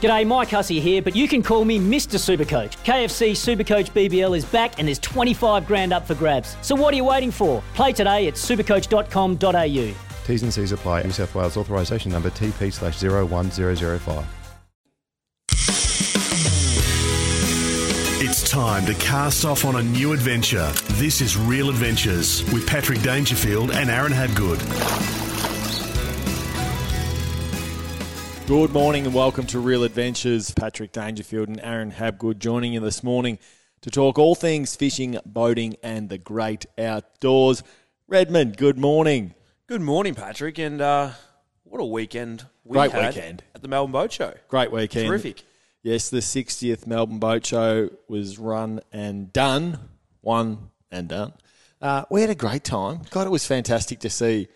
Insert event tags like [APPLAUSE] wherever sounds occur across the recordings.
G'day, Mike Hussey here, but you can call me Mr. Supercoach. KFC Supercoach BBL is back and there's 25 grand up for grabs. So what are you waiting for? Play today at supercoach.com.au. T's and C's apply. New South Wales authorisation number TP slash 01005. It's time to cast off on a new adventure. This is Real Adventures with Patrick Dangerfield and Aaron Habgood. Good morning and welcome to Real Adventures. Patrick Dangerfield and Aaron Habgood joining you this morning to talk all things fishing, boating, and the great outdoors. Redmond, good morning. Good morning, Patrick, and uh, what a weekend we Great had weekend. at the Melbourne Boat Show. Great weekend. Terrific. Yes, the 60th Melbourne Boat Show was run and done. One and done. Uh, we had a great time. God, it was fantastic to see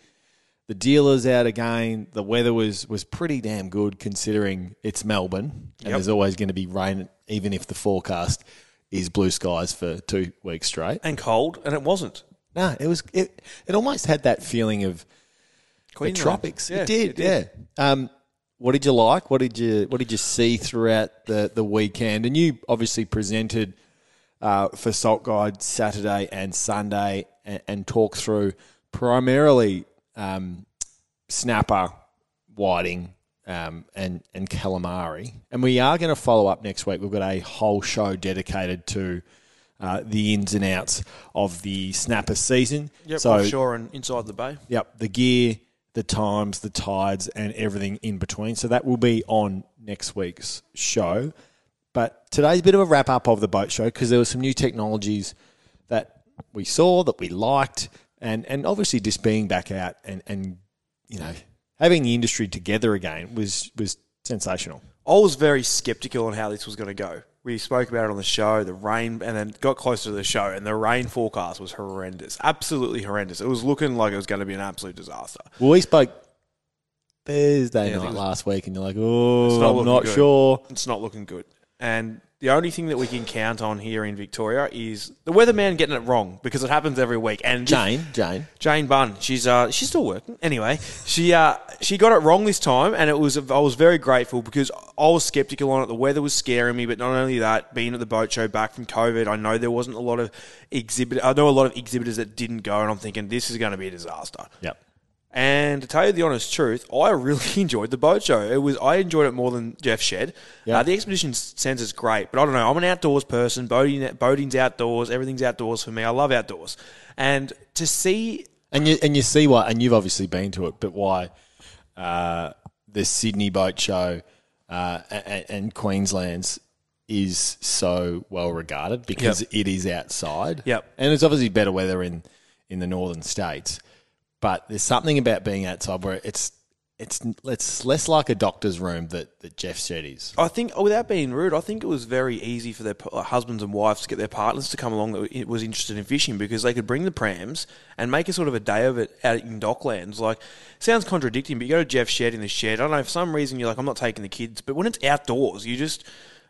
the dealers out again. The weather was was pretty damn good considering it's Melbourne and Yep. there's always going to be rain, even if the forecast is blue skies for two weeks straight. And cold, and it wasn't. No, it was it. It almost had that feeling of the Queensland. tropics. Yeah, it did. it did. Yeah. Um, what did you like? What did you What did you see throughout the the weekend? And you obviously presented uh, for Salt Guide Saturday and Sunday, and, and talked through primarily um, snapper, whiting, um, and and calamari. And we are going to follow up next week. We've got a whole show dedicated to. Uh, the ins and outs of the snapper season. Yep, so offshore and inside the bay. Yep, the gear, the times, the tides, and everything in between. So that will be on next week's show. But today's a bit of a wrap up of the boat show because there were some new technologies that we saw that we liked, and and obviously just being back out and and you know having the industry together again was was sensational. I was very skeptical on how this was going to go. We spoke about it on the show, the rain, and then got closer to the show, and the rain forecast was horrendous, absolutely horrendous. It was looking like it was going to be an absolute disaster. Well, we spoke Thursday Yeah, night it was- last week, and you're like, oh, I'm looking not good. sure. It's not looking good. And the only thing that we can count on here in Victoria is the weatherman getting it wrong because it happens every week. And Jane, Jane, Jane Bunn, she's uh she's still working. Anyway, she uh she got it wrong this time, and it was I was very grateful because I was skeptical on it. The weather was scaring me, but not only that, being at the boat show back from COVID, I know there wasn't a lot of exhibit. I know a lot of exhibitors that didn't go, and I'm thinking this is going to be a disaster. Yep. And to tell you the honest truth, I really [LAUGHS] enjoyed the boat show. It was I enjoyed it more than Jeff Shed. Yeah. Uh, the expedition centre is great, but I don't know. I'm an outdoors person. Boating, boating's outdoors. Everything's outdoors for me. I love outdoors, and to see And you and you see why, and you've obviously been to it, but why uh, the Sydney Boat Show uh, and, and Queensland's is so well regarded because Yep. it is outside. Yep. and it's obviously better weather in in the northern states, but there's something about being outside where it's it's it's less like a doctor's room that that Jeff's Shed is. I think, without being rude, I think it was very easy for their uh, husbands and wives to get their partners to come along that was interested in fishing because they could bring the prams and make a sort of a day of it out in docklands. Like, sounds contradicting, but you go to Jeff's shed in the shed. I don't know, for some reason you're like, I'm not taking the kids, but when it's outdoors, you just,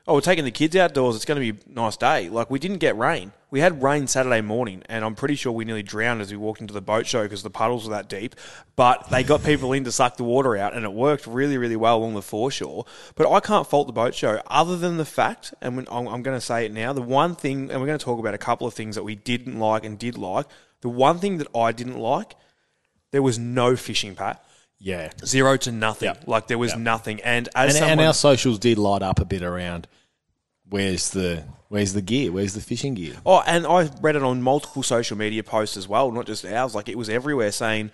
oh, we're taking the kids outdoors. It's going to be a nice day. Like, we didn't get rain. We had rain Saturday morning, and I'm pretty sure we nearly drowned as we walked into the boat show because the puddles were that deep. But they got people in to suck the water out, and it worked really, really well along the foreshore. But I can't fault the boat show other than the fact, and I'm, I'm going to say it now, the one thing, and we're going to talk about a couple of things that we didn't like and did like. The one thing that I didn't like, there was no fishing, Pat. Yeah, Zero to nothing. Yep. Like there was Yep. nothing. And as and, someone, and our socials did light up a bit around. Where's the where's the gear? Where's the fishing gear? Oh, and I read it on multiple social media posts as well, not just ours. Like it was everywhere saying,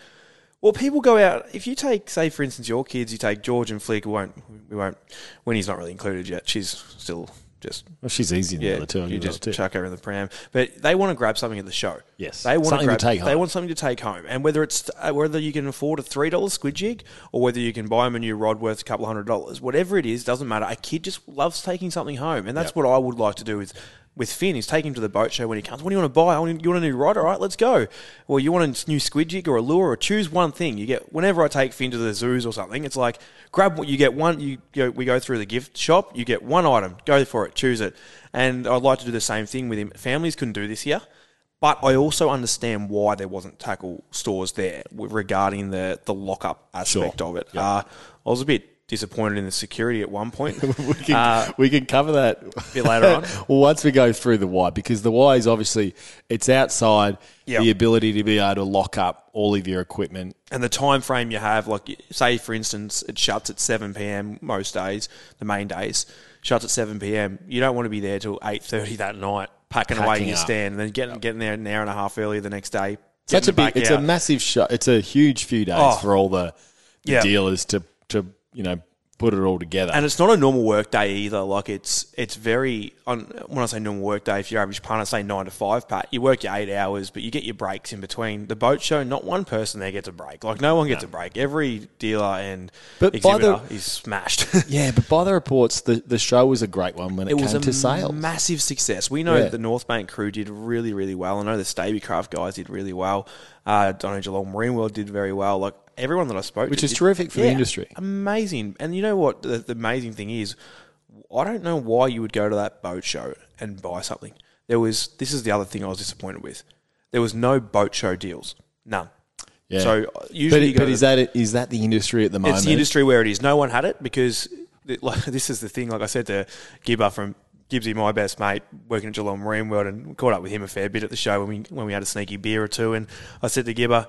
"Well, people go out. If you take, say, for instance, your kids, you take George and Flick. We won't. We won't. Winnie's not really included yet. She's still just Well, she's easy in the yeah. other two. You just chuck her in the pram. But they want to grab something at the show. Yes. they want Something to grab, take They want something to take home, and whether it's uh, whether you can afford a three dollar squid jig or whether you can buy them a new rod worth a couple of hundred dollars, whatever it is, doesn't matter. A kid just loves taking something home, and that's what I would like to do with with Finn. He's taking him to the boat show when he comes. What do you want to buy? I want, you want a new rod? All right, let's go. Well, you want a new squid jig or a lure or choose one thing. You get whenever I take Finn to the zoos or something, it's like grab what you get one. You go, we go through the gift shop. You get one item. Go for it. Choose it. And I'd like to do the same thing with him. Families couldn't do this here. But I also understand why there wasn't tackle stores there regarding the, the lockup aspect of it. Uh, I was a bit disappointed in the security at one point. [LAUGHS] we can Uh, we can cover that a bit later on. [LAUGHS] well, once we go through the why, because the why is obviously it's outside Yep. the ability to be able to lock up all of your equipment. and the time frame you have, like say for instance, it shuts at seven pm most days, the main days shuts at seven pm. You don't want to be there till eight thirty that night, packing, away in your stand, and then getting getting there an hour and a half earlier the next day. Such a big, it's out. a massive show. It's a huge few days Oh. for all the, the Yeah. dealers to to you know put it all together. And it's not a normal work day either. Like it's it's very on when I say normal work day, if your average punter say nine to five, Pat, you work your eight hours, but you get your breaks in between. The boat show, not one person there gets a break. Like no one gets a break. Every dealer and But by the- is smashed. [LAUGHS] yeah, but by the reports, the, the show was a great one when it, it came was a to sales. massive success. We know Yeah. the North Bank crew did really, really well. I know the Stabicraft guys did really well. Uh, I know Geelong Marine World did very well. Like everyone that I spoke Which to, is did- terrific for the industry. Amazing. And you know what? The, the amazing thing is, I don't know why you would go to that boat show and buy something. There was. This is the other thing I was disappointed with. There was no boat show deals. None. yeah. So uh, usually, but but is that is that the industry at the moment? it's the industry where it is. No one had it because it, [LAUGHS] like, this is the thing. Like I said to Gibber from Gibbsy, my best mate, working at Geelong Marine World, and caught up with him a fair bit at the show when we when we had a sneaky beer or two. And I said to Gibber,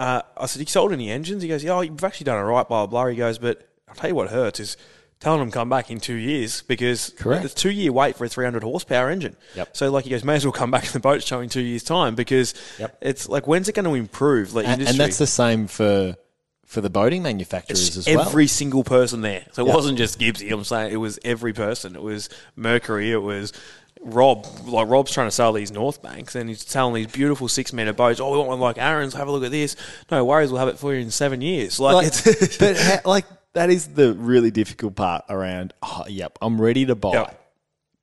uh, I said, "You sold any engines?" He goes, "Yeah, oh, you've actually done it right." Blah blah. blah. He goes, "But I'll tell you what hurts is." Telling them come back in two years because Correct. it's two year wait for a 300 horsepower engine. Yep. So like he goes, may as well come back in the boat show in two years time because Yep. it's like when's it going to improve? Like and, industry? and that's the same for for the boating manufacturers It's as well. every single person there. So it Yeah. wasn't just Gibbsy. I'm saying it was every person. It was Mercury. It was Rob. Like Rob's trying to sell these North Banks, and he's selling these beautiful six meter boats. Oh, we want one like Aaron's. Have a look at this. No worries, we'll have it for you in seven years. Like, like, it's [LAUGHS] but ha- like that is the really difficult part around. Oh, yep, I'm ready to buy, Yep.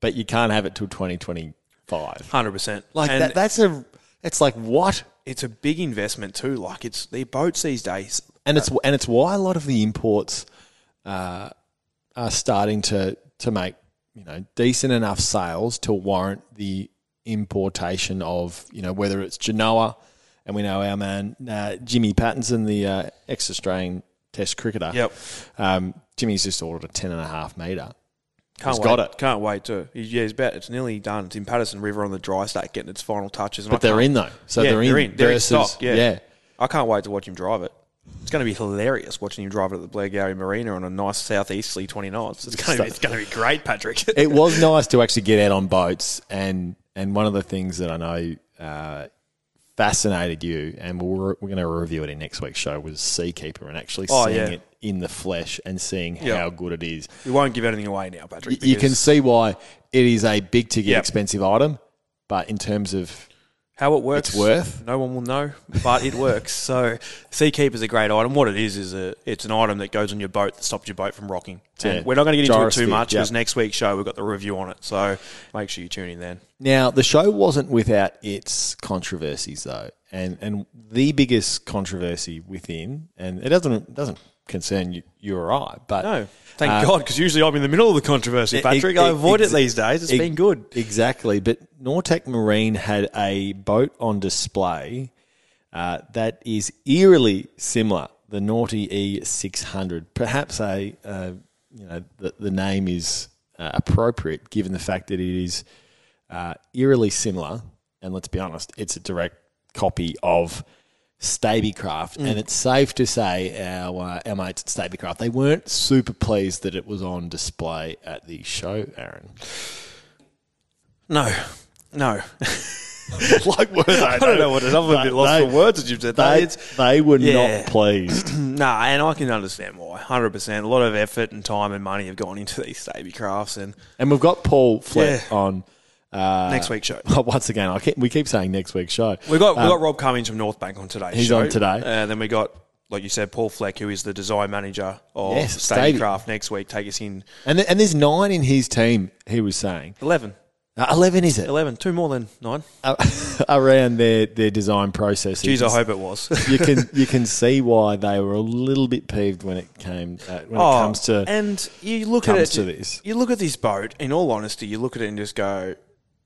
but you can't have it till 2025. hundred percent. Like that. That's a. It's like what, it's a big investment too. Like it's the boats these days. and it's and it's why a lot of the imports uh, are starting to to make you know decent enough sales to warrant the importation of you know whether it's Genoa, and we know our man uh, Jimmy Pattinson, the uh, ex-Australian Test cricketer. Yep. Um, Jimmy's just ordered a ten and a half meter. Can't He's wait. got it. Can't wait to. Yeah, he's about. It's nearly done. It's in Patterson River on the dry stack, getting its final touches. And But I they're in though, so yeah, they're in. They're in. They're in stock. Yeah. I can't wait to watch him drive it. It's going to be hilarious watching you drive it at the Blairgowrie Marina on a nice southeasterly 20 knots. It's going to be, it's going to be great, Patrick. [LAUGHS] it was [LAUGHS] nice to actually get out on boats, and and one of the things that I know uh, fascinated you, and we're, we're going to review it in next week's show, was Seakeeper, and actually Oh, seeing yeah. it in the flesh and seeing Yeah. how good it is. we won't give anything away now, Patrick. You can see why it is a big ticket, Yep. expensive item, but in terms of how it works. it's worth. No one will know, but it works. So, Seakeeper's a great item. What it is is a it's an item that goes on your boat that stops your boat from rocking. Yeah. We're not going to get into it too much because yep. next week's show we've got the review on it. So make sure you tune in then. Now, the show wasn't without its controversies, though, and and the biggest controversy within, and it doesn't it doesn't concern you, you or I, but No, thank Uh, God, because usually I'm in the middle of the controversy, E- Patrick. e- I avoid ex- it these days. It's ex- been good. Exactly. But Nortec Marine had a boat on display uh, that is eerily similar, the Naughty E600. Perhaps a, uh, you know, the, the name is uh, appropriate given the fact that it is uh, eerily similar. And let's be honest, it's a direct copy of Stabicraft, Mm. and it's safe to say our uh, our mates at Stabycraft they weren't super pleased that it was on display at the show, Aaron. No, no. [LAUGHS] like were they? [LAUGHS] I don't know what it is. I'm a bit lost for words as you've said that. They, It's, they were Yeah. not pleased. [CLEARS THROAT] nah, and I can understand why. 100%. A lot of effort and time and money have gone into these Stabicrafts. And and we've got Paul Flett Yeah. on uh, next week's show. [LAUGHS] Once again, I keep, we keep saying next week's show. we got we Um, got Rob Cummings from North Bank on today. He's show. on today. And then we got, like you said, Paul Fleck, who is the design manager of Yes. Next week. Take us in and and there's nine in his team. He was saying 11. Uh, Eleven is it? 11, two more than nine. Uh, [LAUGHS] around their, their design process. Jeez, I hope it was. you can [LAUGHS] you can see why they were a little bit peeved when it came uh, when Oh, it comes to and you look at it. to this. You look at this boat. In all honesty, you look at it and just go,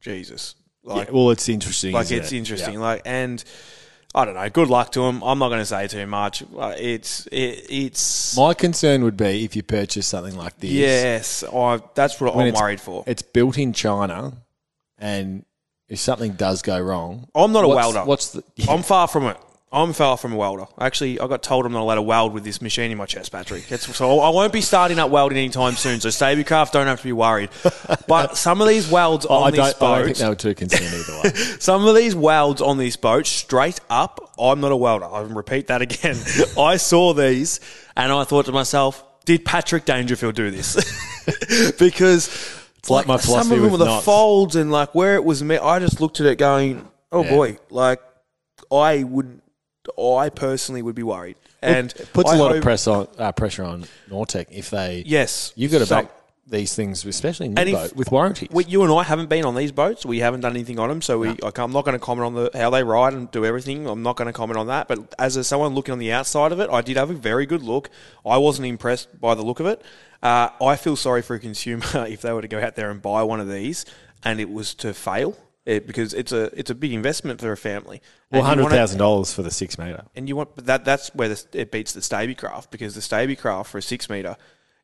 Jesus. Like, Yeah, well, it's interesting. like it's it? interesting. Yeah. Like, and I don't know. Good luck to him. I'm not going to say too much. It's it, it's My concern would be if you purchase something like this. yes. I that's what I'm worried for. It's built in China, and if something does go wrong, I'm not a welder. What's the? I'm far from it. I'm far from a welder. Actually, I got told I'm not allowed to weld with this machine in my chest, Patrick. That's, so I won't be starting up welding anytime soon. So Stabicraft don't have to be worried. But some of these welds I on don't, this I don't think boat, they were too concerned either way. [LAUGHS] some of these welds on this boat, straight up, I'm not a welder. I'll repeat that again. [LAUGHS] I saw these and I thought to myself, did Patrick Dangerfield do this? [LAUGHS] because it's like my some philosophy of them with were the folds and like where it was met. I just looked at it going, oh Yeah. boy, like I would, I personally would be worried. And it puts a a lot of press on uh, pressure on Nortec if they. Yes, you've got to So- back these things, especially in And if- boat, with warranties. We, you and I haven't been on these boats. We haven't done anything on them, so we. I, am not going to comment on the how they ride and do everything. I'm not going to comment on that. But as a, someone looking on the outside of it, I did have a very good look. I wasn't impressed by the look of it. Uh, I feel sorry for a consumer [LAUGHS] if they were to go out there and buy one of these and it was to fail. It, because it's a it's a big investment for a family. well, hundred thousand dollars for the six meter. and you want but that that's where the, it beats the Stabicraft because the Stabicraft for a six meter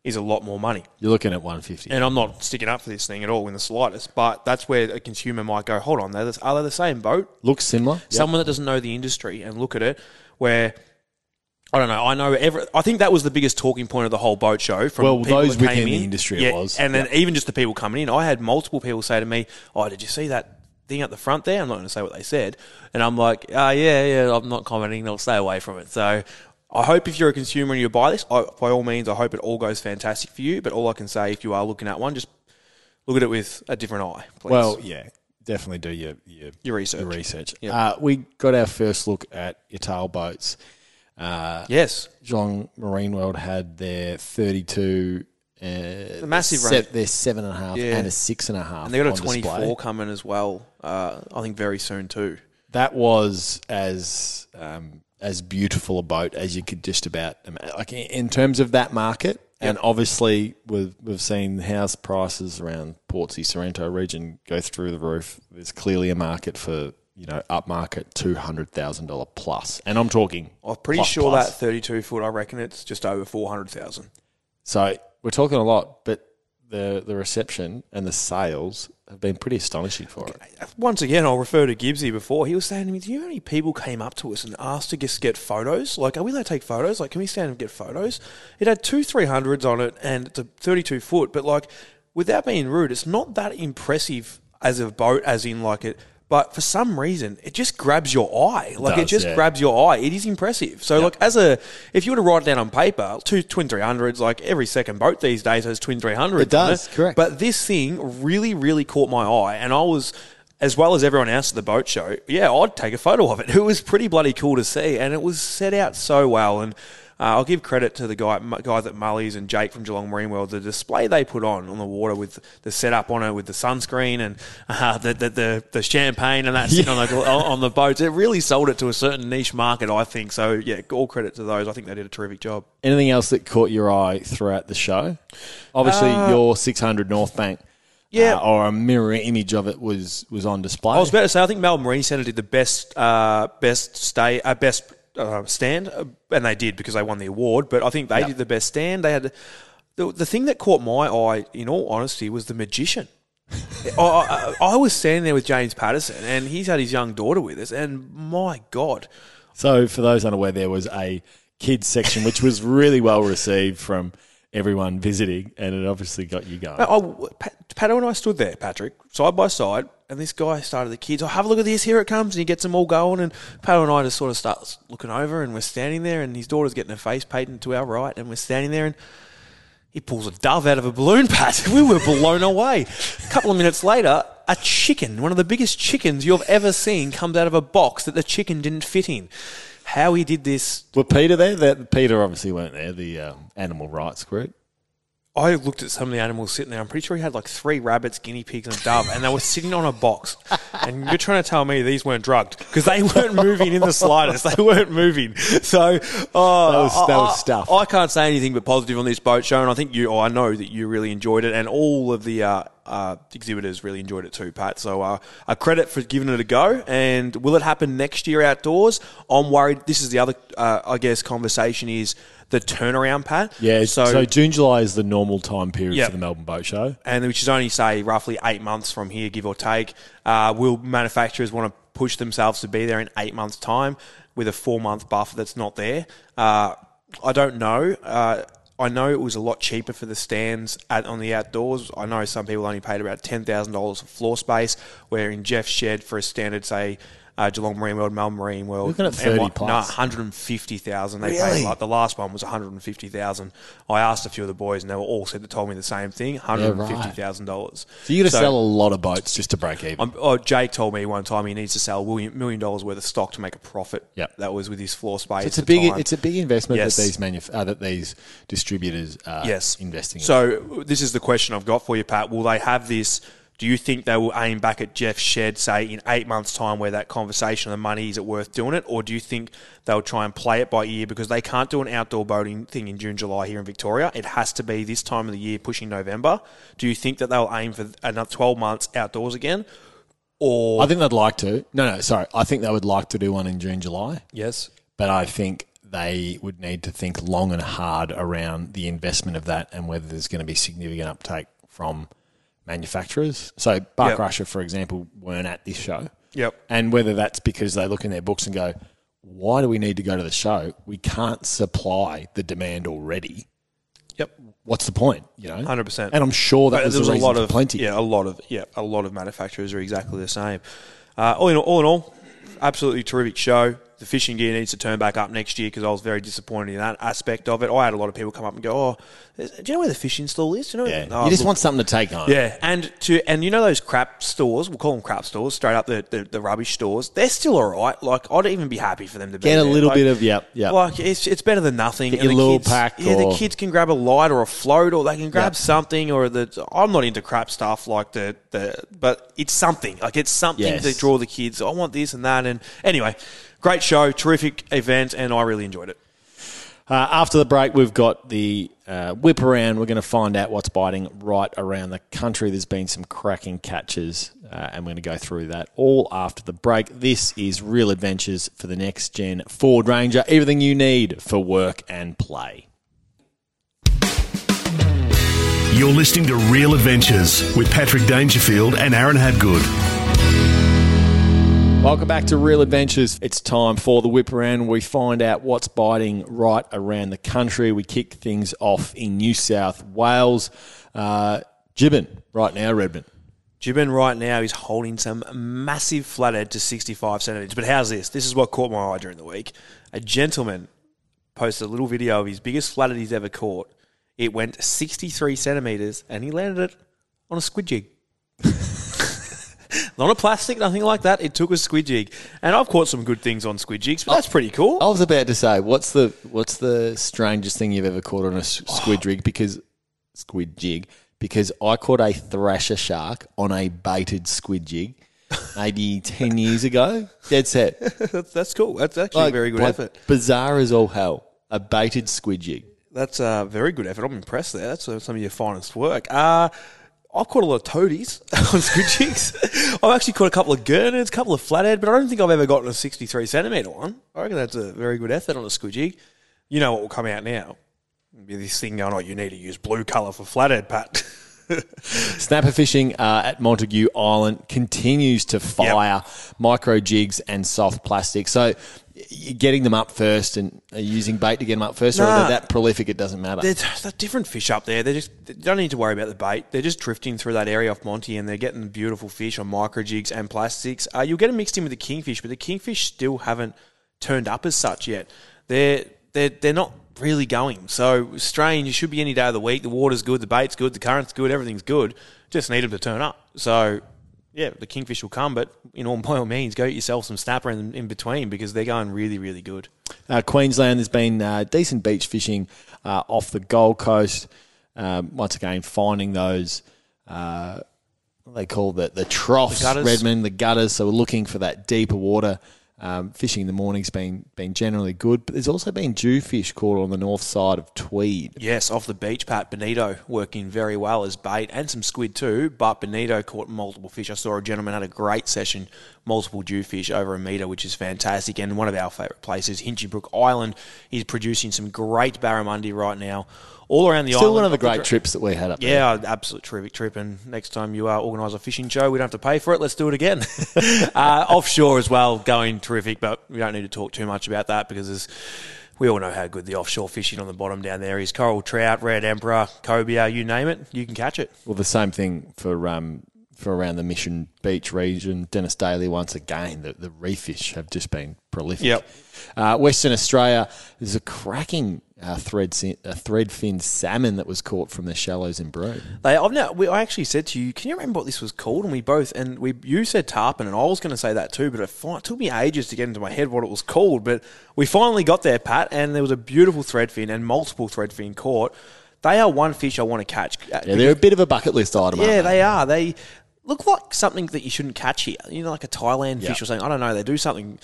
is a lot more money. You're looking at one fifty. And I'm not sticking up for this thing at all in the slightest, but that's where a consumer might go, hold on, are they the same boat? Looks similar. Someone that doesn't know the industry and look at it where. I don't know. I know. Every, I think that was the biggest talking point of the whole boat show. From Well, those within came the in. industry it was. and then even just the people coming in. I had multiple people say to me, "Oh, did you see that thing at the front there?" I'm not going to say what they said, and I'm like, "Ah, yeah, yeah." I'm not commenting. I'll stay away from it. So, I hope if you're a consumer and you buy this, I, by all means, I hope it all goes fantastic for you. But all I can say, if you are looking at one, just look at it with a different eye, please. Well, yeah, definitely do your your, Your research. Your research. Yep. Uh, we got our first look at Ital boats. Uh, yes, Geelong Marine World had their thirty-two. Uh, massive set, range. Their seven and a half Yeah. and a six and a half. and they got a on 24 coming as well. Uh, I think very soon too. That was as um, as beautiful a boat as you could just about like in- terms of that market. And obviously, we've we've seen house prices around Portsea Sorrento region go through the roof. There's clearly a market for you know upmarket two hundred thousand dollar plus, and I'm talking. I'm pretty plus, sure plus. that 32 foot. I reckon it's just over 400,000. So we're talking a lot, but the the reception and the sales have been pretty astonishing for it. Once again, I'll refer to Gibbsy before. He was saying to me, Do you know how many people came up to us and asked to just get photos? Like, are we allowed to take photos? Like, can we stand and get photos? It had two 300s on it and it's a 32 foot, but like, without being rude, it's not that impressive as a boat, as in like it. But for some reason, it just grabs your eye. Like it does, just yeah. grabs your eye. It is impressive. So, like as a, if you were to write it down on paper, two twin three hundreds, like every second boat these days has twin three hundreds. It does, correct. But this thing really, really caught my eye, and I was, as well as everyone else at the boat show, yeah, I'd take a photo of it. [LAUGHS] It was pretty bloody cool to see, and it was set out so well. And I'll give credit to the guy, guys at Mully's and Jake from Geelong Marine World. The display they put on on the water with the setup on it, with the sunscreen and uh, the, the the the champagne and that sitting on the on the boats, it really sold it to a certain niche market, I think. So yeah, all credit to those. I think they did a terrific job. Anything else that caught your eye throughout the show? Obviously, your 600 North Bank, Uh, Yeah. uh, or a mirror image of it was was on display. I was about to say, I think Melbourne Marine Centre did the best, uh, best stay, uh, best uh, stand, uh, and they did because they won the award. But I think they did the best stand. They had the, the thing that caught my eye, in all honesty, was the magician. [LAUGHS] I, I, I was standing there with James Pattinson, and he's had his young daughter with us, and my God, So, for those unaware, there was a kids section which was really well received from everyone visiting, and it obviously got you going. I, Pat, Pato and I stood there, Patrick, side by side, and this guy started the kids. Oh, have a look at this. Here it comes, and he gets them all going. And Pato and I just sort of start looking over, and we're standing there, and his daughter's getting her face painted to our right, and we're standing there, and he pulls a dove out of a balloon, [LAUGHS] Pat. We were blown away. A couple of minutes later, a chicken, one of the biggest chickens you've ever seen, comes out of a box that the chicken didn't fit in. How he did this, Were PETA there? That PETA obviously weren't there. The um, animal rights group. I looked at some of the animals sitting there. I'm pretty sure he had like three rabbits, guinea pigs, and a dove, and they were sitting on a box. [LAUGHS] And you're trying to tell me these weren't drugged because they weren't moving in the slightest. They weren't moving. So oh, That was- that was I- I- stuff. I can't say anything but positive on this boat show, and I think you, or I know that you really enjoyed it, and all of the uh, uh, exhibitors really enjoyed it too, Pat. So uh, a credit for giving it a go. And will it happen next year outdoors? I'm worried. This is the other, uh, I guess, conversation is the turnaround, Pat. Yeah, so, So, June, July is the normal time period Yeah. for the Melbourne Boat Show. and which is only say roughly eight months from here, give or take. Uh, will manufacturers want to push themselves to be there in eight months' time with a four month buffer that's not there? Uh, I don't know. Uh, I know it was a lot cheaper for the stands at, on the outdoors. I know some people only paid about ten thousand dollars for floor space, where in Jeff's shed for a standard, say. Uh, Geelong Marine World, Melbourne Marine World. Looking at and 30 what- plus. No, 150,000 they Really? paid. Like the last one was 150,000. I asked a few of the boys and they were all said to told me the same thing, $150,000. So you got to sell a lot of boats just to break even. Oh, Jake told me one time he needs to sell a million, dollars worth of stock to make a profit. Yep. That was with his floor space. it's a big, time. it's a big investment Yes. that these manuf- uh, that these distributors are yes. investing. in. So this is the question I've got for you, Pat. Will they have this? Do you think they will aim back at Jeff's shed, say in eight months' time, where that conversation of the money is it worth doing it, or do you think they'll try and play it by ear because they can't do an outdoor boating thing in June, July here in Victoria? It has to be this time of the year, pushing November. Do you think that they'll aim for another twelve months outdoors again, or I think they'd like to. No, no, sorry. I think they would like to do one in June, July, yes? but I think they would need to think long and hard around the investment of that and whether there's going to be significant uptake from manufacturers. So Bark Yep. Russia, for example, weren't at this show. Yep. And whether that's because they look in their books and go, why do we need to go to the show? We can't supply the demand already. Yep. What's the point? You know, 100%. And I'm sure that was, there was a lot of plenty. Yeah, a lot of yeah, a lot of manufacturers are exactly the same. Uh, all in all, all in all, absolutely terrific show. The fishing gear needs to turn back up next year because I was very disappointed in that aspect of it. I had a lot of people come up and go, "Oh, uh, do you know where the fishing stall is? Do you know?" Yeah. Oh, you just look- want something to take home. yeah, and to and you know those crap stores, we'll call them crap stores, straight up the, the, the rubbish stores. They're still all right. Like I'd even be happy for them to be Get a there. little Like- bit of yep, yep. like it's it's better than nothing. Get And your the little kids, pack Yeah, or- the kids can grab a light or a float, or they can grab Yep. something. Or the I'm not into crap stuff like the the, but it's something. Like it's something Yes. to draw the kids. I want this and that. And anyway, great show, terrific event, and I really enjoyed it. Uh, after the break, we've got the uh, whip around. We're going to find out what's biting right around the country. There's been some cracking catches, uh, and we're going to go through that all after the break. This is Real Adventures for the next gen Ford Ranger. Everything you need for work and play. You're listening to Real Adventures with Patrick Dangerfield and Aaron Habgood. Welcome back to Real Adventures. It's time for the whip around. We find out what's biting right around the country. We kick things off in New South Wales. Uh, Gibbon, right now, Redmond. Gibbon right now is holding some massive flathead to 65 centimetres. But how's this? This is what caught my eye during the week. A gentleman posted a little video of his biggest flathead he's ever caught. It went 63 centimetres and he landed it on a squid jig. [LAUGHS] Not a plastic, nothing like that. It took a squid jig. And I've caught some good things on squid jigs, but that's pretty cool. I was about to say, what's the what's the strangest thing you've ever caught on a s- squid rig? Because squid jig. Because I caught a thrasher shark on a baited squid jig, maybe [LAUGHS] ten years ago. Dead set. that's, that's cool. That's actually a very good like, effort. Bizarre as all hell. A baited squid jig. That's a very good effort. I'm impressed there. That's uh, some of your finest work. Uh, I've caught a lot of toadies [LAUGHS] on squid jigs. I've actually caught a couple of gurnards, a couple of flathead, but I don't think I've ever gotten a 63 centimetre one. I reckon that's a very good effort on a squid jig. You know what will come out now? Be this thing going, oh, you need to use blue colour for flathead, Pat. [LAUGHS] Snapper fishing uh, at Montague Island continues to fire micro jigs and soft plastic. So getting them up first and are using bait to get them up first, or are they that prolific it doesn't matter? They're, they're different fish up there. They just they don't need to worry about the bait. They're just drifting through that area off Monty, and they're getting beautiful fish on micro jigs and plastics. Uh, you'll get them mixed in with the kingfish, but the kingfish still haven't turned up as such yet. They're they're they're not really going. So strange. It should be any day of the week. The water's good, the bait's good, the current's good, everything's good. Just need them to turn up. So. Yeah, the kingfish will come, but you know, [LAUGHS] by all means, go get yourself some snapper in, in between because they're going really, really good. Uh, Queensland, there's been uh, decent beach fishing uh, off the Gold Coast. um, once again finding those. Uh, they call the the troughs, The gutters. Redmond, the gutters. So we're looking for that deeper water. Um, fishing in the morning's been been generally good, but there's also been jewfish caught on the north side of Tweed. Yes, off the beach, Pat bonito working very well as bait and some squid too. But bonito caught multiple fish. I saw a gentleman had a great session, multiple jewfish over a metre, which is fantastic. And one of our favourite places, Hinchinbrook Island, is producing some great barramundi right now, all around the Still island. Still one of the great dr- trips that we had up there. Yeah, absolute terrific trip. And next time you uh, organise a fishing show, we don't have to pay for it. Let's do it again. [LAUGHS] uh, offshore as well, going terrific, but we don't need to talk too much about that because there's, we all know how good the offshore fishing on the bottom down there is. Coral trout, red emperor, cobia, you name it, you can catch it. Well, the same thing for um, for around the Mission Beach region. Dennis Daly, once again, the, the reef fish have just been prolific. Yep. Uh, Western Australia, there's a cracking uh, thread a thread fin salmon that was caught from the shallows in Broome. They, I've now, we, I actually said to you, can you remember what this was called? And we both, and we, you said tarpon, and I was going to say that too, but it, it took me ages to get into my head what it was called. But we finally got there, Pat, and there was a beautiful threadfin and multiple threadfin caught. They are one fish I want to catch. Uh, Yeah, they're a bit of a bucket list item. Yeah, aren't they are. They look like something that you shouldn't catch here. You know, like a Thailand fish or something. I don't know. They do something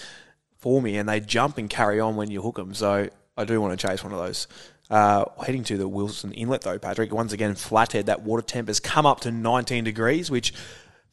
for me, and they jump and carry on when you hook them. So I do want to chase one of those. Uh, heading to the Wilson Inlet though, Patrick. Once again, flathead. That water temp has come up to 19 degrees, which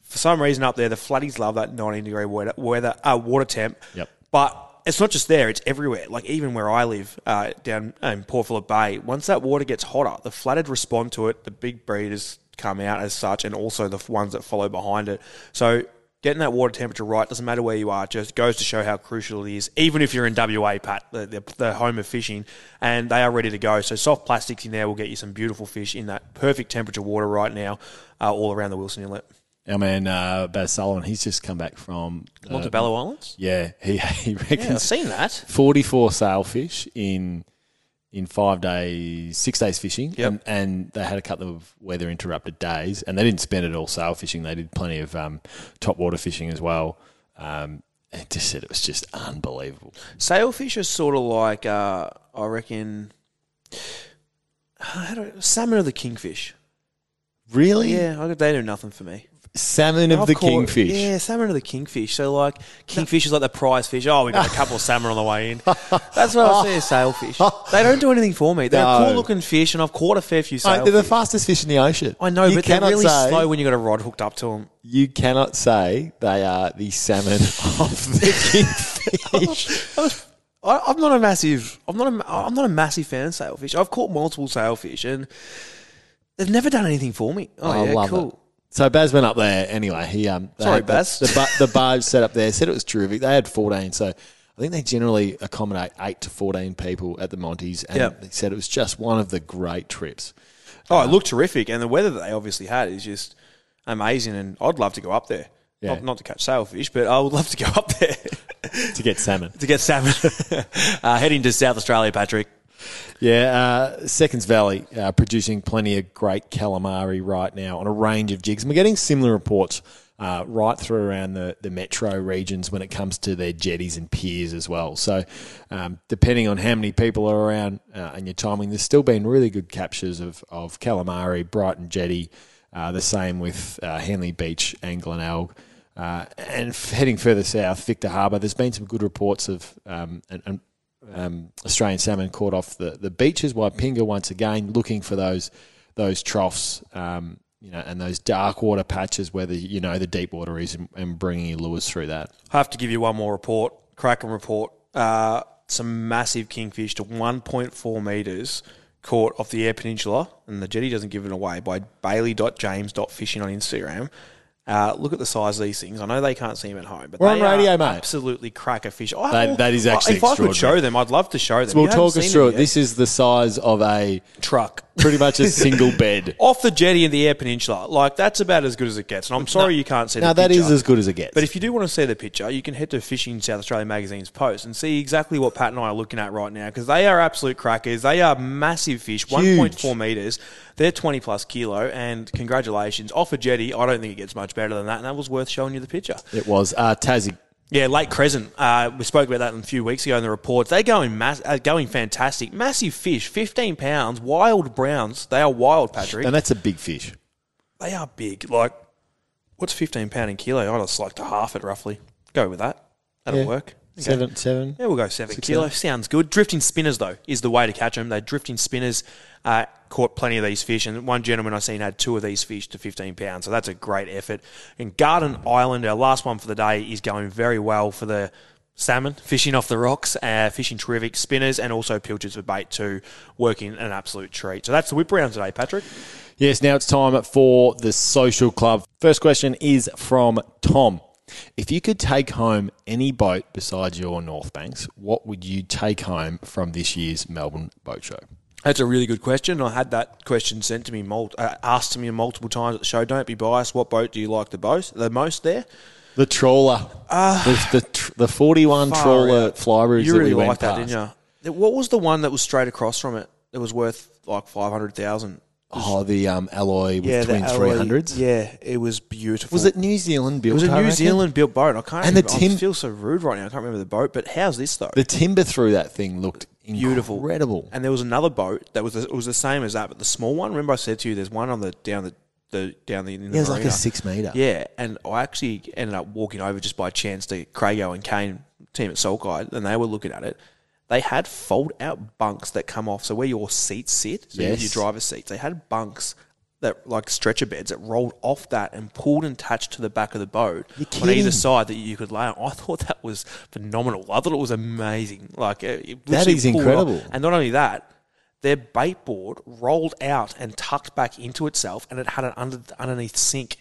for some reason up there the flatties love that 19 degree weather, weather uh, water temp. Yep. But it's not just there; it's everywhere. Like even where I live, uh, down in Port Phillip Bay, once that water gets hotter, the flathead respond to it. The big breeders come out as such, and also the ones that follow behind it. So getting that water temperature right doesn't matter where you are. Just goes to show how crucial it is. Even if you're in WA, Pat, the, the, the home of fishing, and they are ready to go. So soft plastics in there will get you some beautiful fish in that perfect temperature water right now, uh, all around the Wilson Inlet. Our man uh, Baz Sullivan, he's just come back from uh, Montebello Islands. Yeah, [LAUGHS] he he Yeah, I've reckons seen that. 44 sailfish in in five days, six days fishing, Yep. and, and they had a couple of weather interrupted days, and they didn't spend it all sail fishing. They did plenty of um, top water fishing as well. Um, and just said it was just unbelievable. Sailfish are sort of like, uh, I reckon, [SIGHS] I- salmon of the kingfish. Really? Yeah, I, they do nothing for me. Salmon of I've the caught- kingfish. Yeah, salmon of the kingfish. So like kingfish is like the prize fish. Oh, we got a couple of salmon on the way in. [LAUGHS] That's what I see as sailfish. They don't do anything for me. They're a No. cool looking fish, and I've caught a fair few Mate, sailfish. they're the fastest fish in the ocean. I know, but they're really say- slow when you got a rod hooked up to them. You cannot say they are the salmon of the [LAUGHS] kingfish. I, I'm not a massive. I'm not a. I'm not a massive fan of sailfish. I've caught multiple sailfish, and they've never done anything for me. Oh, I yeah, love cool. So Baz went up there anyway. He um Sorry, Baz. The, the, the barge set up there said it was terrific. They had fourteen, so I think they generally accommodate eight to fourteen people at the Monties, and Yep. they said it was just one of the great trips. Oh, it looked terrific, and the weather that they obviously had is just amazing. And I'd love to go up there. Yeah. Not, not to catch sailfish, but I would love to go up there [LAUGHS] to get salmon. to get salmon. [LAUGHS] uh, heading to South Australia, Patrick. Yeah, uh, Seconds Valley uh, producing plenty of great calamari right now on a range of jigs. And we're getting similar reports uh, right through around the, the metro regions when it comes to their jetties and piers as well. So, um, depending on how many people are around uh, and your timing, there's still been really good captures of, of calamari, Brighton Jetty, uh, the same with uh, Henley Beach, and Alg. Uh, and heading further south, Victor Harbour, there's been some good reports of um, and, and um, Australian salmon caught off the, the beaches. Waitpinga once again looking for those those troughs, um, you know, and those dark water patches where the you know the deep water is, and, and bringing your lures through that. I have to give you one more report. Kraken report. Uh, some massive kingfish to 1.4 metres caught off the Eyre Peninsula, and the jetty doesn't give it away by bailey.james.fishing on Instagram. Uh, look at the size of these things. I know they can't see them at home, but We're they on radio, are mate. absolutely cracker fish. I That- will- that is actually If I could show extraordinary. them, I'd love to show them. So we'll You haven't talk us seen through it. yet. This is the size of a truck. Pretty much a [LAUGHS] single bed. Off the jetty in the Eyre Peninsula. Like, that's about as good as it gets. And I'm sorry you can't see Now the that picture. is as good as it gets. But if you do want to see the picture, you can head to Fishing South Australia Magazine's post and see exactly what Pat and I are looking at right now because they are absolute crackers. They are massive fish, 1.4 metres. They're 20 plus kilo, and congratulations. Off a jetty, I don't think it gets much better than that, and that was worth showing you the picture. It was uh, Tassie Yeah, Lake Crescent. Uh, we spoke about that a few weeks ago in the reports. They're going mass, uh, going fantastic. Massive fish, fifteen pounds, wild browns. They are wild, Patrick. And that's a big fish. they are big. Like, what's fifteen pound in kilo? I just like to half it roughly. Go with that. That'll Yeah. work. Okay. Seven, seven. Yeah, we'll go seven Six, kilo. seven. Sounds good. Drifting spinners though is the way to catch them. They're drifting spinners uh, caught plenty of these fish, and one gentleman I've seen had two of these fish to 15 pounds. So that's a great effort. And Garden Island, our last one for the day, is going very well for the salmon fishing off the rocks, uh, fishing terrific spinners, and also pilchards for bait too, working an absolute treat. So that's the whip round today, Patrick. Yes, now it's time for the social club. First question is from Tom. If you could take home any boat besides your North Banks, what would you take home from this year's Melbourne Boat Show? That's a really good question. I had that question sent to me, mul- uh, asked to me multiple times at the show. Don't be biased. What boat do you like the most? The most there? The trawler, the, the, tr- the 41 trawler out. flyroos You that really we went liked that, didn't you? What was the one that was straight across from it? That was worth like five hundred thousand. Oh, the um, alloy with Yeah, twin 300s. Yeah, it was beautiful. Was it New Zealand built? It was a I New reckon? Zealand built boat. I can't. And the even, tim- I feel so rude right now. I can't remember the boat. But how's this though? The timber through that thing looked beautiful, incredible. And there was another boat that was the, it was the same as that, but the small one. Remember, I said to you, there's one on the down the, the down the. In the Yeah, it was like a six metre. Yeah, and I actually ended up walking over just by chance to Craigo and Kane team at Salt Guide, and they were looking at it. They had fold out bunks that come off, so where your seats sit, so Yes. your driver's seats, they had bunks that like stretcher beds that rolled off that and pulled and attached to the back of the boat on either side that you could lay on. [LAUGHS] I thought that was phenomenal. I thought it was amazing. Like it, it That is pulled off. incredible. And not only that, their bait board rolled out and tucked back into itself, and it had an under, underneath sink.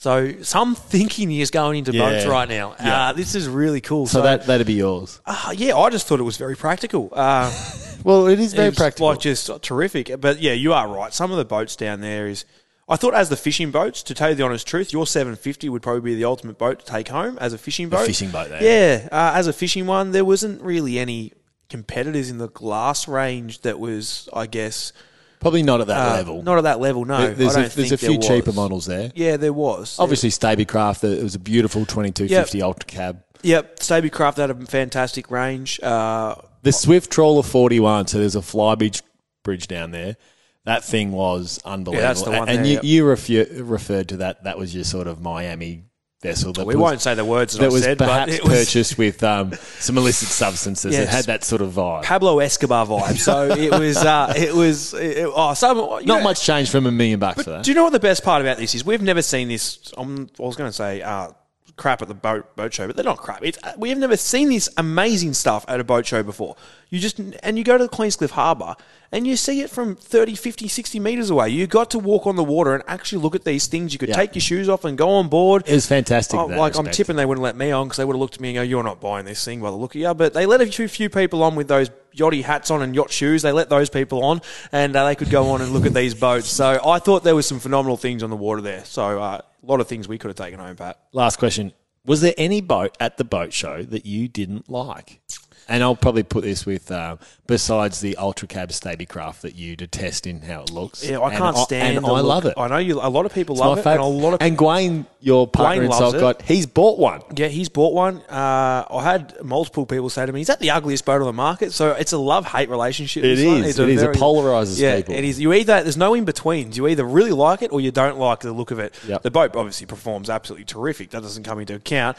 So some thinking is going into boats right now. Yeah. Uh, this is really cool. So that that'd be yours. uh, yeah, I just thought it was very practical. Uh, [LAUGHS] Well, it is very it practical. like just terrific. But yeah, you are right. Some of the boats down there is. I thought as the fishing boats, to tell you the honest truth, your 750 would probably be the ultimate boat to take home as a fishing boat. fishing boat there. Yeah, uh, as a fishing one, there wasn't really any competitors in the glass range that was, I guess, Probably not at that uh, level. Not at that level. No, There- there's I a, there's a few there cheaper models there. Yeah, there was. Obviously, Stabicraft. It was a beautiful 2250 Ultra Cab. Yep, Stabicraft had a fantastic range. Uh, The Swift Trawler 41. So there's a flybridge bridge down there. That thing was unbelievable. that's the one and there, you, yep. you refu- referred to that. That was your sort of Miami vessel. That we was, won't say the words that, That I was said, but perhaps it was purchased with um, some illicit substances. It had that sort of vibe. Pablo Escobar vibe. So it was, uh, it was, it, oh, some, Not know- much change from a million bucks for that. Do you know what the best part about this is? We've never seen this. Um, I was going to say uh, crap at the boat boat show, but they're not crap. It's, uh, we have never seen this amazing stuff at a boat show before. You just and you go to the Queenscliff Harbour and you see it from 30, 50, 60 metres away. You got to walk on the water and actually look at these things. You could Yeah. take your shoes off and go on board. It was fantastic. Oh, like I'm tipping they wouldn't let me on because they would have looked at me and go, "You're not buying this thing by the look of you." But they let a few, few people on with those yachty hats on and yacht shoes. They let those people on, and uh, they could go on and look at these boats. So I thought there was some phenomenal things on the water there. So uh, a lot of things we could have taken home, Pat. Last question. Was there any boat at the boat show that you didn't like? And I'll probably put this with, uh, besides the Ultra Cab Stabicraft that you detest in how it looks. Yeah, I And can't stand. And the I look. love it. I know you. A lot of people It's love it, and a lot of and Gwayne, your partner Gwayne in. God, he's bought one. Yeah, he's bought one. Uh, I had multiple people say to me, "Is that the ugliest boat on the market?" So it's a love hate relationship. It it is. It a is. It polarizes yeah, people. It is. You either there's no in betweens. You either really like it or you don't like the look of it. Yep. The boat obviously performs absolutely terrific. That doesn't come into account.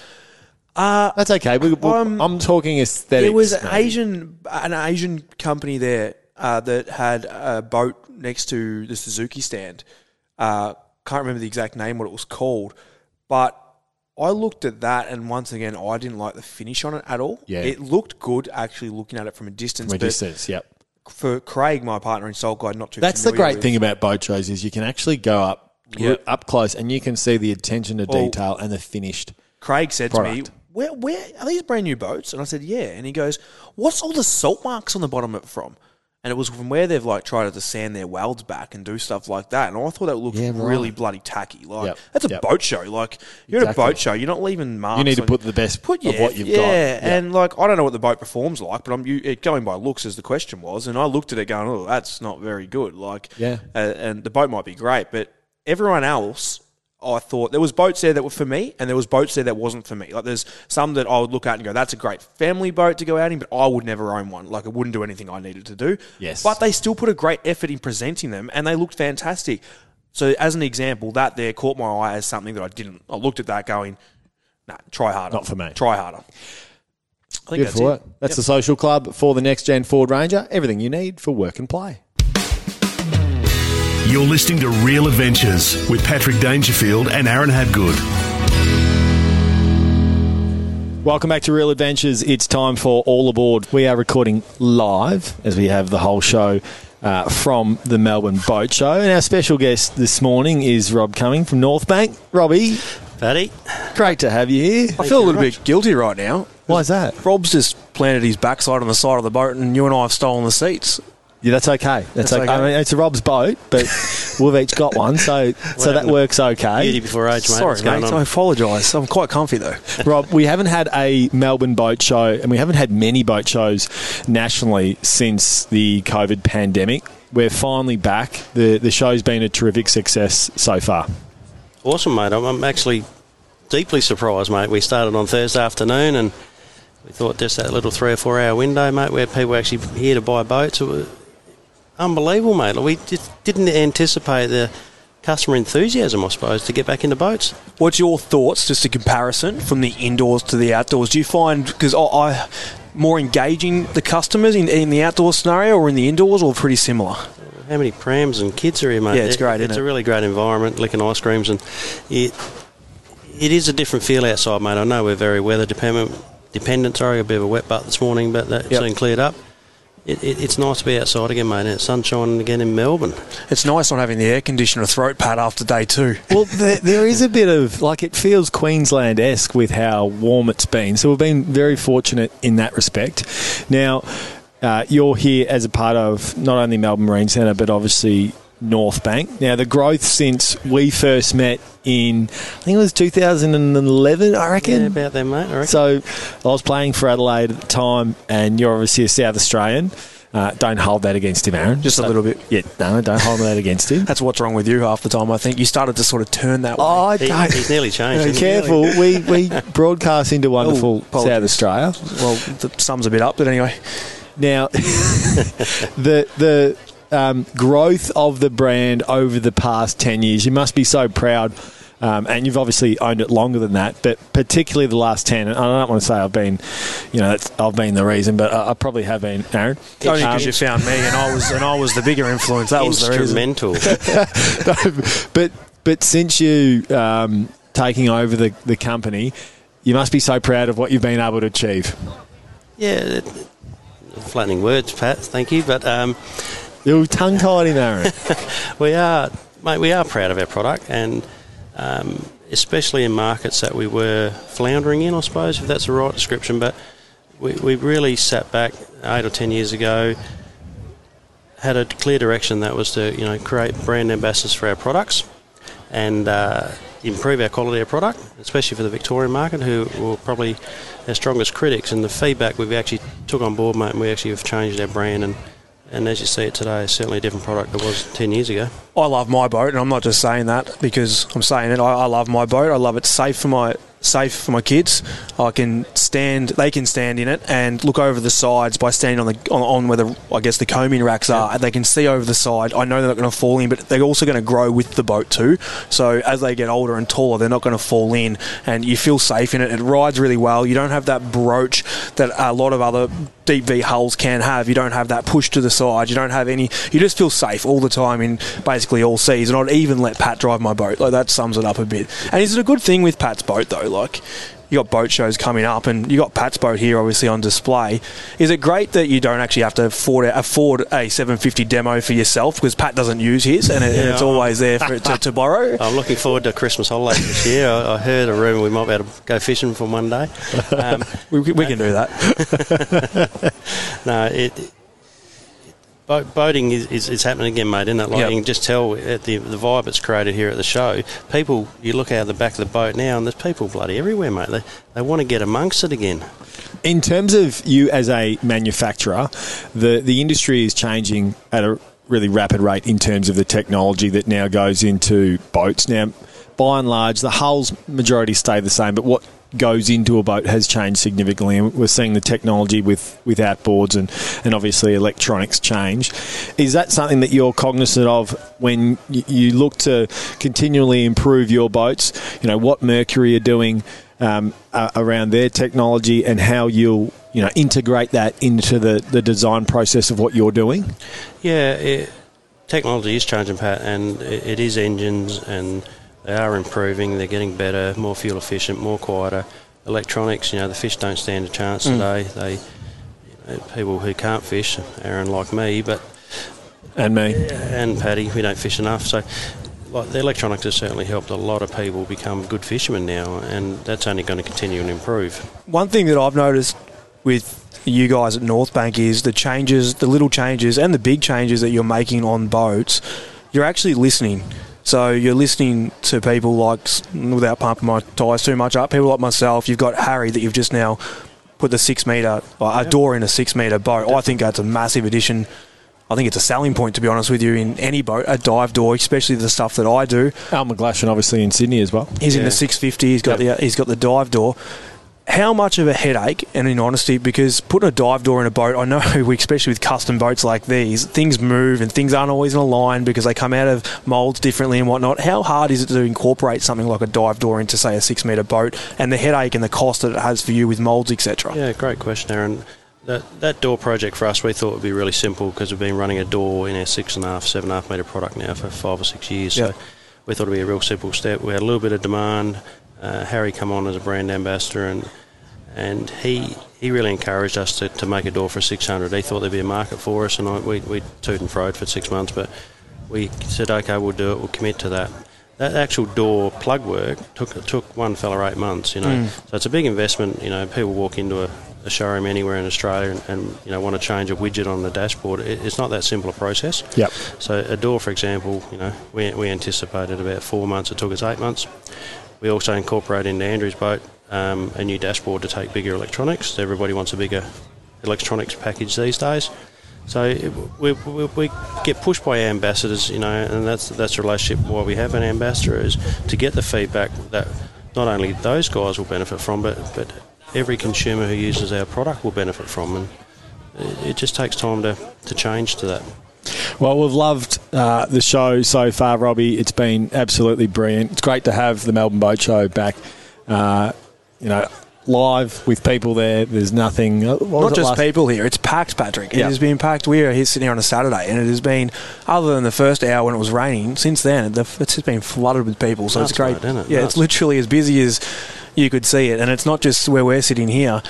That's okay. We, we- Um, I'm talking aesthetics. There was an maybe. Asian an Asian company there uh, that had a boat next to the Suzuki stand. Uh, can't remember the exact name what it was called, but I looked at that and once again I didn't like the finish on it at all. Yeah. it looked good actually looking at it from a distance. From a distance, yep. for Craig, my partner in Salt Guide, not too. That's the great with- thing about boat shows is you can actually go up Yep. up close and you can see the attention to Well, detail and the finished. Craig said to me, product. Where, where are these brand new boats? And I said, yeah. And he goes, what's all the salt marks on the bottom of it from? And it was from where they've like tried to sand their welds back and do stuff like that. And I thought that looked Yeah, right. really bloody tacky. Like Yep, that's a yep. boat show. Like you're at a boat show, you're not leaving marks. You need to on- put the best put of what you've yeah. got. Yeah. And like I don't know what the boat performs like, but I'm you, it, going by looks as the question was, and I looked at it going, oh, that's not very good. Like Yeah. uh, and the boat might be great, but everyone else I thought there was boats there that were for me, and there was boats there that wasn't for me. Like there's some that I would look at and go, "That's a great family boat to go out in," but I would never own one. Like it wouldn't do anything I needed to do. Yes. but they still put a great effort in presenting them, and they looked fantastic. So as an example, that there caught my eye as something that I didn't. I looked at that going, "Nah, try harder. Not for me. Try harder." I think Good that's for it. it. That's the social club for the next gen Ford Ranger. Everything you need for work and play. You're listening to Real Adventures with Patrick Dangerfield and Aaron Habgood. Welcome back to Real Adventures. It's time for All Aboard. We are recording live as we have the whole show uh, from the Melbourne Boat Show. And our special guest this morning is Rob Cumming from North Bank. Robbie, Paddy. great to have you here. I feel a little bit guilty right now. Why is that? Rob's just planted his backside on the side of the boat, and you and I have stolen the seats. Yeah, that's okay. That's, That's okay. okay. I mean, it's a Rob's boat, but [LAUGHS] we've each got one, so so that works Beauty okay. before age, mate. Sorry, What's going mate. on? I apologise. I'm quite comfy though. Rob, we haven't had a Melbourne boat show, and we haven't had many boat shows nationally since the COVID pandemic. We're finally back. The the show's been a terrific success so far. Awesome, mate. I'm, I'm actually deeply surprised, mate. We started on Thursday afternoon and we thought just that little three or four hour window, mate, where people were actually here to buy boats. It was unbelievable, mate. We just didn't anticipate the customer enthusiasm, I suppose, to get back into boats. What's your thoughts, just a comparison from the indoors to the outdoors? Do you find because I, I more engaging the customers in, in the outdoor scenario or in the indoors, or pretty similar? How many prams and kids are here, mate? Yeah, it's It- great, It's isn't a it? really great environment, licking ice creams, and it it is a different feel outside, mate. I know we're very weather dependent. Dependent, sorry, a bit of a wet butt this morning, but that's Yep. soon cleared up. It, it, it's nice to be outside again, mate. And it's sunshine again in Melbourne. It's nice not having the air conditioner throat pad after day two. Well, there, there is a bit of like it feels Queensland esque with how warm it's been. So we've been very fortunate in that respect. Now, uh, you're here as a part of not only Melbourne Marine Centre, but obviously North Bank. Now, the growth since we first met in, I think it was 2011, I reckon. Yeah, about there, mate. I. So I was playing for Adelaide at the time, and you're obviously a South Australian. Uh, don't hold that against him, Aaron. Just a little bit. Yeah, no, don't hold that against him. [LAUGHS] That's what's wrong with you half the time. I think you started to sort of turn that way. Oh, I He- don't. he's nearly changed. Be isn't careful. We we [LAUGHS] broadcast into wonderful Oh. South Australia. Well, the sum's a bit up, but anyway. Now, [LAUGHS] the the um, growth of the brand over the past ten years, you must be so proud. Um, and you've obviously owned it longer than that, but particularly the last ten. And I don't want to say I've been, you know, that's, I've been the reason, but I, I probably have been, Aaron. Only Um, because you found me, and I was and I was the bigger influence. That was the reason. Instrumental. [LAUGHS] but but since you um, taking over the, the company, you must be so proud of what you've been able to achieve. yeah, it- flattening words, Pat. Thank you, but um, You're tongue tied in Aaron. [LAUGHS] we are, mate. We are proud of our product, and um, especially in markets that we were floundering in, I suppose, if that's the right description. But we, we really sat back eight or ten years ago, had a clear direction that was to you know create brand ambassadors for our products, and uh, improve our quality of product, especially for the Victorian market, who were probably our strongest critics. And the feedback we've actually took on board, mate, and we actually have changed our brand and. And as you see it today, it's certainly a different product than it was 10 years ago. I love my boat, and I'm not just saying that because I'm saying it. I, I love my boat. I love it safe for my safe for my kids. I can stand; they can stand in it and look over the sides by standing on the on, on where the I guess the combing racks are. They can see over the side. I know they're not going to fall in, but they're also going to grow with the boat too. So as they get older and taller, they're not going to fall in, and you feel safe in it. It rides really well. You don't have that broach that a lot of other deep V hulls can have. You don't have that push to the side. You don't have any. You just feel safe all the time in basically all seas. And I'd even let Pat drive my boat. Like that sums it up a bit. And is it a good thing with Pat's boat though? Like you got boat shows coming up, and you got Pat's boat here obviously on display. Is it great that you don't actually have to afford afford a 750 demo for yourself because Pat doesn't use his, and, it, and it's Yeah. always there for it to, to borrow? [LAUGHS] I'm looking forward to Christmas holidays this year. I, I heard a rumour we might be able to go fishing for one day. [LAUGHS] Um, We, we can do that. [LAUGHS] no, it, boat, boating is, is, is happening again, mate. Isn't it? Like Yep. you can just tell at the the vibe it's created here at the show. People, you look out of the back of the boat now, and there's people bloody everywhere, mate. They they want to get amongst it again. In terms of you as a manufacturer, the, the industry is changing at a really rapid rate in terms of the technology that now goes into boats. Now, by and large, the hulls majority stay the same, but what goes into a boat has changed significantly, and we're seeing the technology with, with outboards and, and obviously electronics change. Is that something that you're cognizant of when you look to continually improve your boats? You know, what Mercury are doing um, uh, around their technology and how you'll you know integrate that into the, the design process of what you're doing? Yeah, it, technology is changing, Pat, and it, it is engines, and they are improving. They're getting better, more fuel efficient, more quieter. Electronics, you know, the fish don't stand a chance hmm. today. They, you know, people who can't fish, Aaron like me, but And me. and Paddy, we don't fish enough. So, like the electronics has certainly helped a lot of people become good fishermen now, and that's only going to continue and improve. One thing that I've noticed with you guys at North Bank is the changes, the little changes, and the big changes that you're making on boats. You're actually listening. So you're listening to people like, without pumping my tyres too much up, people like myself. You've got Harry that you've just now put the six metre, a door in a six metre boat. I think that's a massive addition. I think it's a selling point, to be honest with you, in any boat, a dive door, especially the stuff that I do. Al McGlashan, obviously in Sydney as well. He's in the 650. He's got the he's got the dive door. How much of a headache, and in honesty, because putting a dive door in a boat, I know, [LAUGHS] we, especially with custom boats like these, things move and things aren't always in a line because they come out of moulds differently and whatnot. How hard is it to incorporate something like a dive door into, say, a six metre boat, and the headache and the cost that it has for you with moulds, etc.? Yeah, great question, Aaron. That, that door project for us, we thought would be really simple because we've been running a door in our six and a half, seven and a half metre product now for five or six years. Yeah. So we thought it'd be a real simple step. We had a little bit of demand. Uh, Harry come on as a brand ambassador, and and he he really encouraged us to, to make a door for 600. He thought there'd be a market for us, and I, we we toot and froed for six months, but we said, okay, we'll do it. We'll commit to that. That actual door plug work took took one fella eight months. You know, so it's a big investment. You know, people walk into a, a showroom anywhere in Australia and, and you know want to change a widget on the dashboard. It, it's not that simple a process. Yep. So a door, for example, you know, we, we anticipated about four months. It took us eight months. We also incorporate into Andrew's boat um, a new dashboard to take bigger electronics. Everybody wants a bigger electronics package these days. So we, we, we get pushed by ambassadors, you know, and that's that's the relationship. Why we have an ambassador is to get the feedback that not only those guys will benefit from, but but every consumer who uses our product will benefit from, and it, it just takes time to, to change to that. Well, we've loved uh, the show so far, Robbie. It's been absolutely brilliant. It's great to have the Melbourne Boat Show back. Uh, you know, live with people there. There's nothing. uh, what was Not just last- people here, it's packed, Patrick. It Yeah. has been packed. We are here sitting here on a Saturday, and it has been, other than the first hour when it was raining, since then, the, it's just been flooded with people. So Nuts, it's great. mate, isn't it? Yeah, Nuts. it's literally as busy as you could see it. And it's not just where we're sitting here,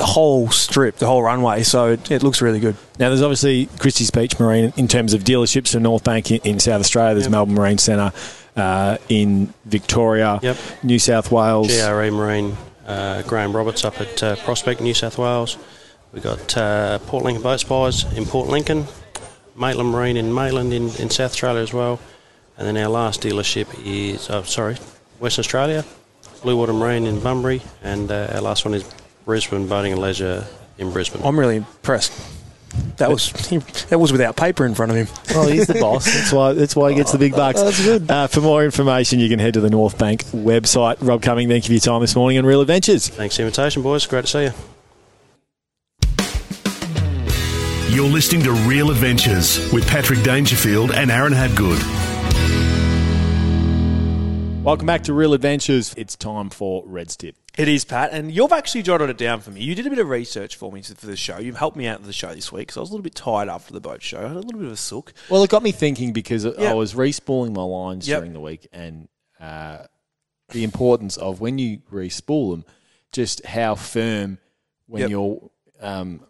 the whole strip, the whole runway. So it, it looks really good. Now, there's obviously Christie's Beach Marine in terms of dealerships in North Bank in, in South Australia. There's Yep. Melbourne Marine Centre uh, in Victoria, Yep. New South Wales. GRE Marine, uh, Graham Roberts up at uh, Prospect, New South Wales. We've got uh, Port Lincoln Boat Spies in Port Lincoln, Maitland Marine in Maitland in, in South Australia as well. And then our last dealership is, oh, sorry, Western Australia, Blue Water Marine in Bunbury. And uh, our last one is Brisbane Boating and Leisure in Brisbane. I'm really impressed. That was [LAUGHS] that was without paper in front of him. Well, he's the boss. That's why. That's why he gets the big bucks. [LAUGHS] That's good. Uh, for more information, you can head to the North Bank website. Rob Cumming, thank you for your time this morning on Real Adventures. Thanks for the invitation, boys. Great to see you. You're listening to Real Adventures with Patrick Dangerfield and Aaron Habgood. Welcome back to Real Adventures. It's time for Red's Tip. It is, Pat, and you've actually jotted it down for me. You did a bit of research for me for the show. You've helped me out with the show this week because I was a little bit tired after the boat show. I had a little bit of a sook. Well, it got me thinking because I Yep. was respooling my lines Yep. during the week and uh, the importance of when you respool them, just how firm when Yep. you're um,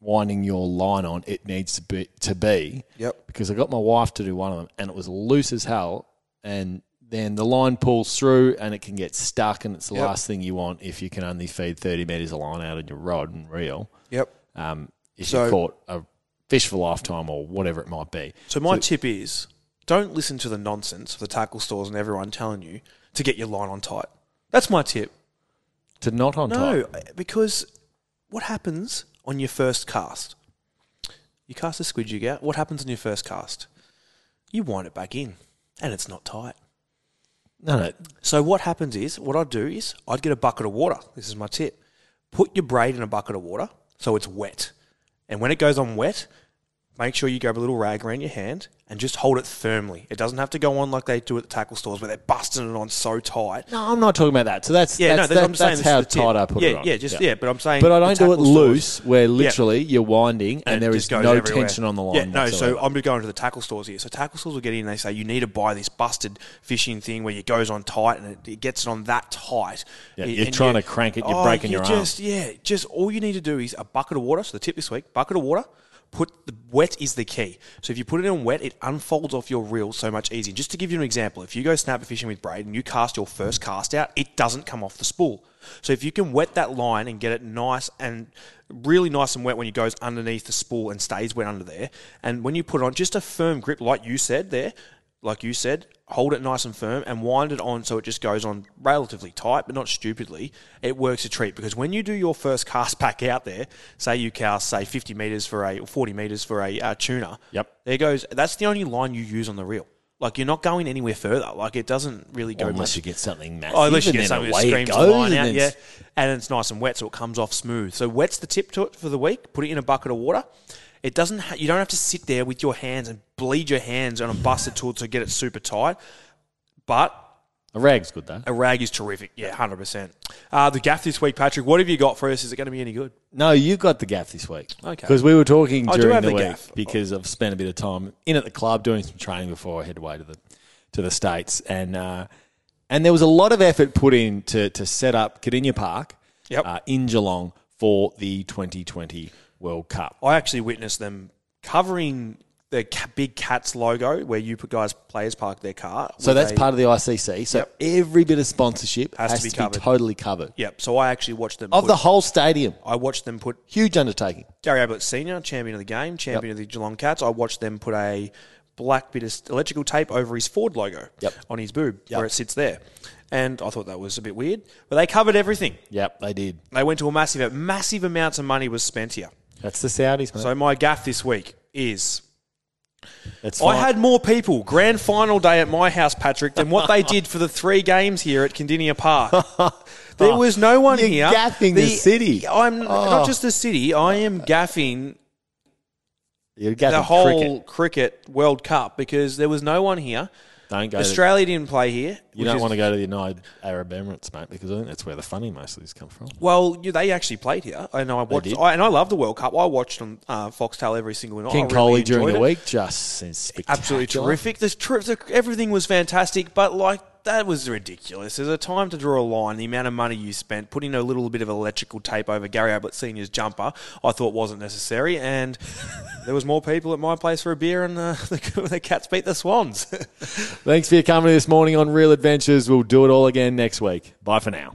winding your line on it needs to be. To be. Yep. Because I got my wife to do one of them and it was loose as hell, and then the line pulls through and it can get stuck, and it's the Yep. last thing you want if you can only feed thirty meters of line out of your rod and reel. Yep. Um, if So- you caught a fish for lifetime or whatever it might be. So my tip is don't listen to the nonsense of the tackle stores and everyone telling you to get your line on tight. That's my tip. To not on tight No, because what happens on your first cast? You cast a squid jig out. What happens on your first cast? You wind it back in, and it's not tight. No, no. So what happens is, what I'd do is, I'd get a bucket of water. This is my tip. Put your braid in a bucket of water so it's wet. And when it goes on wet, make sure you grab a little rag around your hand and just hold it firmly. It doesn't have to go on like they do at the tackle stores where they're busting it on so tight. No, I'm not talking about that. So that's Yeah, that's, no, that- I'm saying that's how tight I put yeah, it on. Yeah, just yeah. but I'm saying, But I don't do it stores- loose, where literally you're winding and, it there is no everywhere. tension on the line. Yeah, no. whatsoever. So I'm going to go into the tackle stores here. So tackle stores will get in. and They say you need to buy this busted fishing thing where it goes on tight and it, it gets it on that tight. Yeah, And- you're trying you- to crank it, you're oh, breaking you your arm. just, Yeah, just all you need to do is a bucket of water. So the tip this week, bucket of water. Put the wet is the key. So if you put it on wet, it unfolds off your reel so much easier. Just to give you an example, if you go snapper fishing with braid and you cast your first cast out, it doesn't come off the spool. So if you can wet that line and get it nice and really nice and wet when it goes underneath the spool and stays wet under there, and when you put on just a firm grip, like you said there, like you said, hold it nice and firm and wind it on so it just goes on relatively tight, but not stupidly. It works a treat because when you do your first cast back out there, say you cast say 50 meters for a or 40 meters for a uh, tuna. Yep. There goes. That's the only line you use on the reel. Like you're not going anywhere further. Like it doesn't really go unless much. you get something massive. Oh, unless you get something that screams the line out, yeah. And it's nice and wet, so it comes off smooth. So wet's the tip to it for the week. Put it in a bucket of water. It doesn't. Ha- you don't have to sit there with your hands and bleed your hands on a busted tool to get it super tight. But A rag's good though. a rag is terrific. Yeah, hundred percent. Uh, the gaff this week, Patrick. What have you got for us? Is it going to be any good? No, you got the gaff this week. Okay. Because we were talking I do during have the, the week gaff. because I've spent a bit of time in at the club doing some training before I head away to the to the states, and uh, and there was a lot of effort put in to to set up Kardinia Park Yep. uh, in Geelong for the 2020 World Cup. I actually witnessed them covering the big Cats logo where you put guys players park their car. So that's a- part of the ICC. So Yep. every bit of sponsorship Has has, to be to, covered. be totally covered Yep. So I actually watched them. of put- the whole stadium. I watched them put Huge undertaking. Gary Ablett Senior, champion of the game, champion of the Geelong Cats. I watched them put a black bit of electrical tape over his Ford logo Yep. on his boob Yep. where it sits there. And I thought that was a bit weird. But they covered everything. Yep, they did. They went to a massive, massive amounts of money was spent here. That's the Saudis, mate. So my gaff this week is I had more people grand final day at my house, Patrick, than what they did for the three games here at Kardinia Park. [LAUGHS] There was no one You're here. gaffing the city. I'm Oh. not just the city. I am gaffing You're gaffing the whole cricket. cricket. World Cup because there was no one here. Don't go. to- Australia didn't play here. You don't is- want to go to the United Arab Emirates, mate, because I think that's where the funny most of these come from. Well, you, they actually played here, and I watched. I, and I love the World Cup. I watched on uh, Foxtel every single night. King really Coley during enjoyed the week just spectacular. absolutely terrific. The, tri- the, everything was fantastic, but like that was ridiculous. There's a time to draw a line. The amount of money you spent putting a little bit of electrical tape over Gary Ablett Senior's jumper, I thought wasn't necessary, and [LAUGHS] there was more people at my place for a beer, and uh, [LAUGHS] the, the Cats beat the Swans. [LAUGHS] Thanks for your company this morning on Real Adventures. We'll do it all again next week. Bye for now.